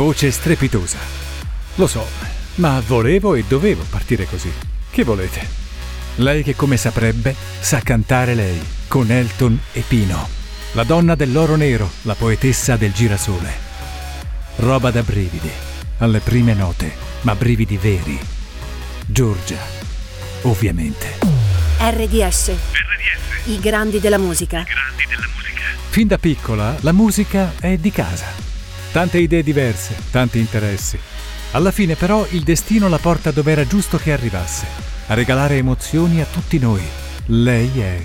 Voce strepitosa. Lo so, ma volevo e dovevo partire così. Che volete? Lei che come saprebbe sa cantare lei, con Elton e Pino. La donna dell'oro nero, la poetessa del girasole. Roba da brividi, alle prime note, ma brividi veri. Giorgia, ovviamente. RDS. I grandi della musica. Fin da piccola la musica è di casa. Tante idee diverse, tanti interessi. Alla fine però il destino la porta dove era giusto che arrivasse, a regalare emozioni a tutti noi. Lei è...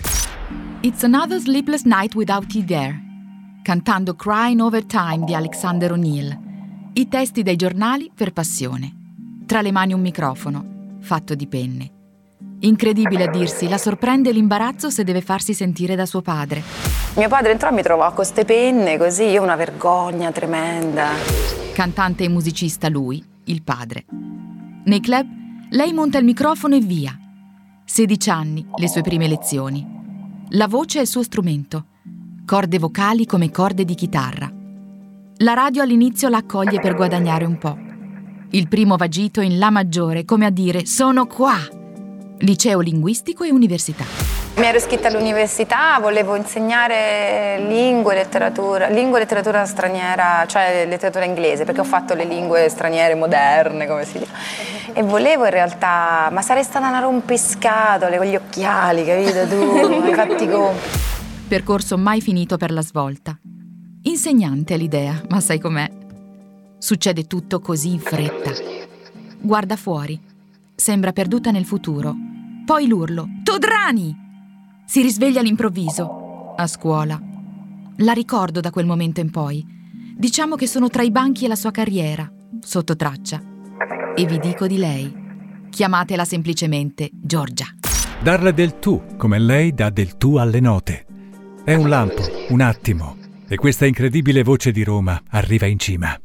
It's Another Sleepless Night Without You There, cantando Crying Over Time di Alexander O'Neill. I testi dei giornali per passione. Tra le mani un microfono, fatto di penne. Incredibile a dirsi, la sorprende l'imbarazzo se deve farsi sentire da suo padre. Mio padre entrò e mi trovò con queste penne così, io una vergogna tremenda. Cantante e musicista lui, il padre. Nei club lei monta il microfono e via. 16 anni, le sue prime lezioni. La voce è il suo strumento. Corde vocali come corde di chitarra. La radio all'inizio la accoglie per guadagnare un po'. Il primo vagito in La maggiore, come a dire sono qua. Liceo linguistico e università. Mi ero iscritta all'università, volevo insegnare lingue e letteratura, lingua e letteratura straniera, cioè letteratura inglese, perché ho fatto le lingue straniere moderne, come si dice. E volevo in realtà, ma sarei stata una rompiscatole con gli occhiali, capito tu, fatti compiti. Percorso mai finito per la svolta. Insegnante l'idea, ma sai com'è? Succede tutto così in fretta. Guarda fuori. Sembra perduta nel futuro. Poi l'urlo. Todrani! Si risveglia all'improvviso. A scuola. La ricordo da quel momento in poi. Diciamo che sono tra i banchi e la sua carriera, sotto traccia. E vi dico di lei. Chiamatela semplicemente Giorgia. Darle del tu, come lei dà del tu alle note. È un lampo, un attimo. E questa incredibile voce di Roma arriva in cima.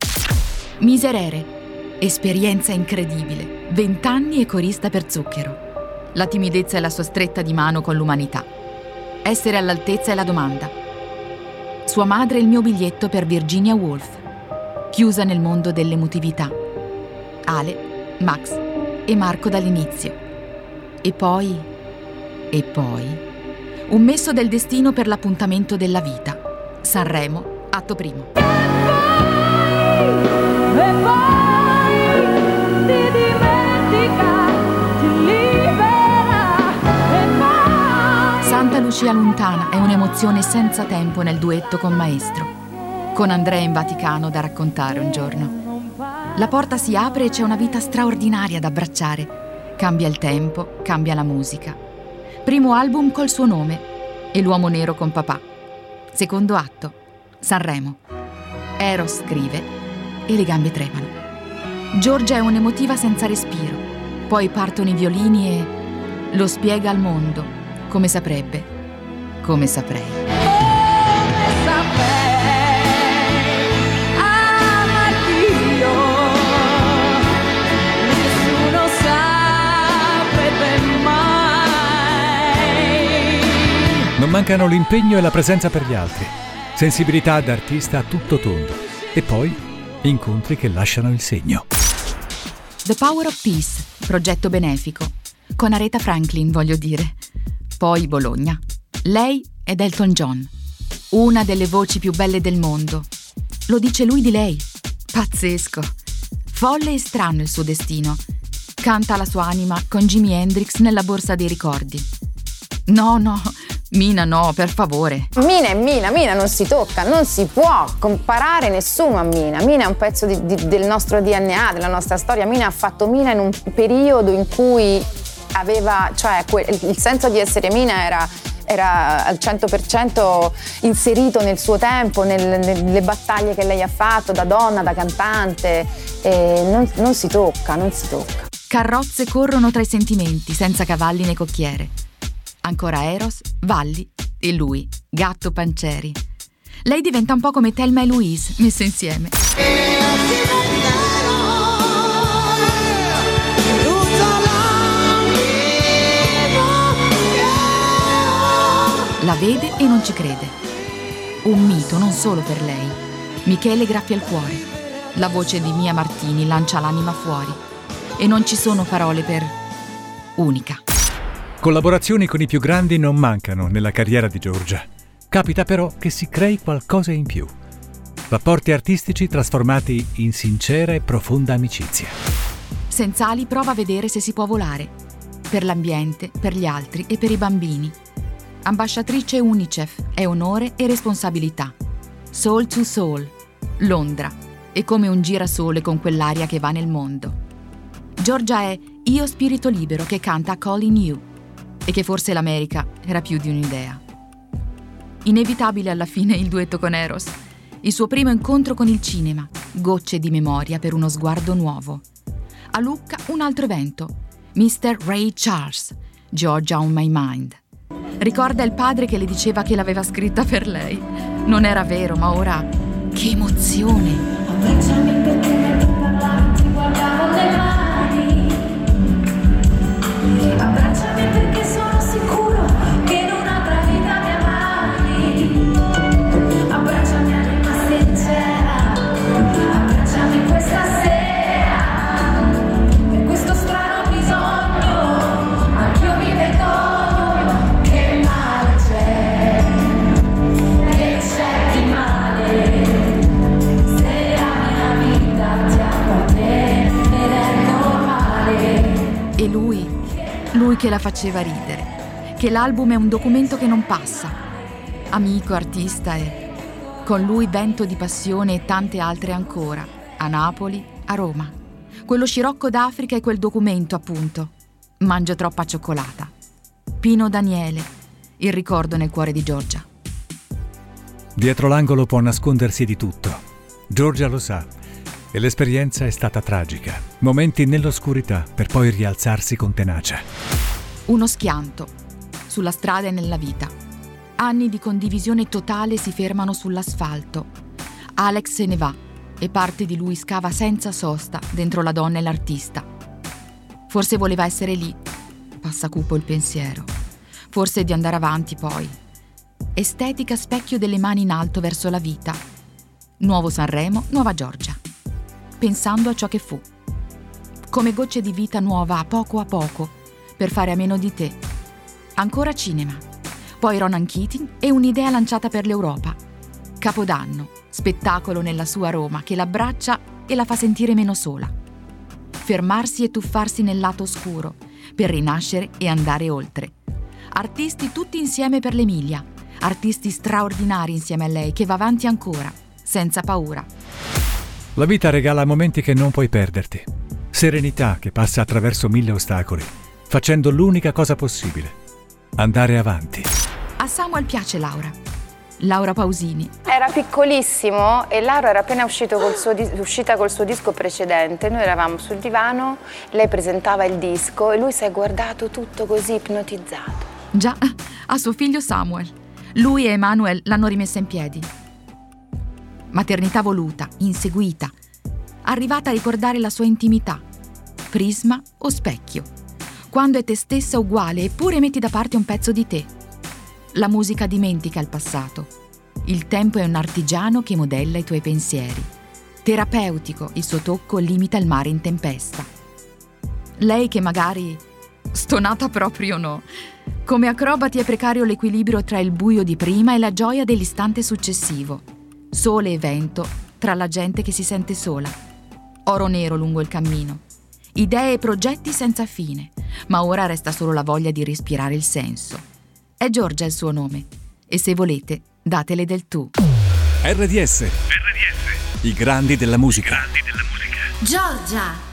Miserere. Esperienza incredibile. Vent'anni e corista per zucchero. La timidezza è la sua stretta di mano con l'umanità. Essere all'altezza è la domanda. Sua madre è il mio biglietto per Virginia Woolf, chiusa nel mondo dell'emotività. Ale, Max e Marco dall'inizio. E poi, e poi, un messo del destino per l'appuntamento della vita. Sanremo, atto primo. E poi Lucia Lontana è un'emozione senza tempo nel duetto con Maestro. Con Andrea in Vaticano da raccontare un giorno. La porta si apre e c'è una vita straordinaria da abbracciare. Cambia il tempo, cambia la musica. Primo album col suo nome e l'uomo nero con papà. Secondo atto, Sanremo. Eros scrive e le gambe tremano. Giorgia è un'emotiva senza respiro. Poi partono i violini e lo spiega al mondo, come saprebbe, come saprei. amarti nessuno saprebbe mai. Non mancano l'impegno e la presenza per gli altri. Sensibilità d'artista a tutto tondo. E poi incontri che lasciano il segno. The Power of Peace, progetto benefico. Con Aretha Franklin, voglio dire. Poi Bologna. Lei ed Elton John. Una delle voci più belle del mondo. Lo dice lui di lei. Pazzesco. Folle e strano il suo destino. Canta la sua anima con Jimi Hendrix nella borsa dei ricordi. No, no, Mina no, per favore. Mina è Mina, Mina non si tocca, non si può comparare nessuno a Mina. Mina è un pezzo di- di- del nostro DNA, della nostra storia. Mina ha fatto Mina in un periodo in cui aveva, cioè que- il senso di essere Mina era, era al 100% inserito nel suo tempo, nel- nelle battaglie che lei ha fatto da donna, da cantante. Non, non si tocca, non si tocca. Carrozze corrono tra i sentimenti, senza cavalli né cocchiere. Ancora Eros, Valli e lui, gatto Panceri. Lei diventa un po' come Thelma e Louise, messe insieme. La vede e non ci crede. Un mito non solo per lei. Michele graffia il cuore. La voce di Mia Martini lancia l'anima fuori e non ci sono parole per unica. Collaborazioni con i più grandi non mancano nella carriera di Giorgia. Capita però che si crei qualcosa in più. Rapporti artistici trasformati in sincera e profonda amicizia. Senz'ali prova a vedere se si può volare. Per l'ambiente, per gli altri e per i bambini. Ambasciatrice UNICEF è onore e responsabilità. Soul to Soul, Londra. È come un girasole con quell'aria che va nel mondo. Giorgia è Io spirito libero che canta Calling You e che forse l'America era più di un'idea. Inevitabile alla fine il duetto con Eros, il suo primo incontro con il cinema, gocce di memoria per uno sguardo nuovo. A Lucca un altro evento, Mr. Ray Charles, Georgia on My Mind. Ricorda il padre che le diceva che l'aveva scritta per lei. Non era vero, ma ora che emozione! Abbracciami perché nel parlare ti guardavo nelle mani. Abbracciami perché che la faceva ridere, che l'album è un documento che non passa. Amico, artista e con lui vento di passione e tante altre ancora, a Napoli, a Roma. Quello scirocco d'Africa e quel documento, appunto. Mangio troppa cioccolata. Pino Daniele, il ricordo nel cuore di Giorgia. Dietro l'angolo può nascondersi di tutto. Giorgia lo sa. E l'esperienza è stata tragica. Momenti nell'oscurità per poi rialzarsi con tenacia. Uno schianto, sulla strada e nella vita. Anni di condivisione totale si fermano sull'asfalto. Alex se ne va e parte di lui scava senza sosta dentro la donna e l'artista. Forse voleva essere lì. Passa cupo il pensiero. Forse di andare avanti poi. Estetica specchio delle mani in alto verso la vita. Nuovo Sanremo, nuova Giorgia. Pensando a ciò che fu. Come gocce di vita nuova a poco a poco, per fare a meno di te. Ancora cinema. Poi Ronan Keating e un'idea lanciata per l'Europa. Capodanno, spettacolo nella sua Roma che l'abbraccia e la fa sentire meno sola. Fermarsi e tuffarsi nel lato oscuro, per rinascere e andare oltre. Artisti tutti insieme per l'Emilia, artisti straordinari insieme a lei che va avanti ancora, senza paura. La vita regala momenti che non puoi perderti. Serenità che passa attraverso mille ostacoli, facendo l'unica cosa possibile. Andare avanti. A Samuel piace Laura. Laura Pausini, Era piccolissimo e Laura era appena uscito col suo dis- uscita col suo disco precedente. Noi eravamo sul divano, lei presentava il disco e lui si è guardato tutto così ipnotizzato. già, ha suo figlio Samuel. Lui e Emanuel l'hanno rimessa in piedi. Maternità voluta, inseguita, arrivata a ricordare la sua intimità. Prisma o specchio. Quando è te stessa uguale eppure metti da parte un pezzo di te. La musica dimentica il passato. Il tempo è un artigiano che modella i tuoi pensieri. Terapeutico, il suo tocco limita il mare in tempesta. Lei che magari... stonata proprio no. Come acrobati è precario l'equilibrio tra il buio di prima e la gioia dell'istante successivo. Sole e vento tra la gente che si sente sola. Oro nero lungo il cammino. Idee e progetti senza fine, ma ora resta solo la voglia di respirare il senso. È Giorgia il suo nome. E se volete, datele del tu. RDS. I grandi della musica. Giorgia!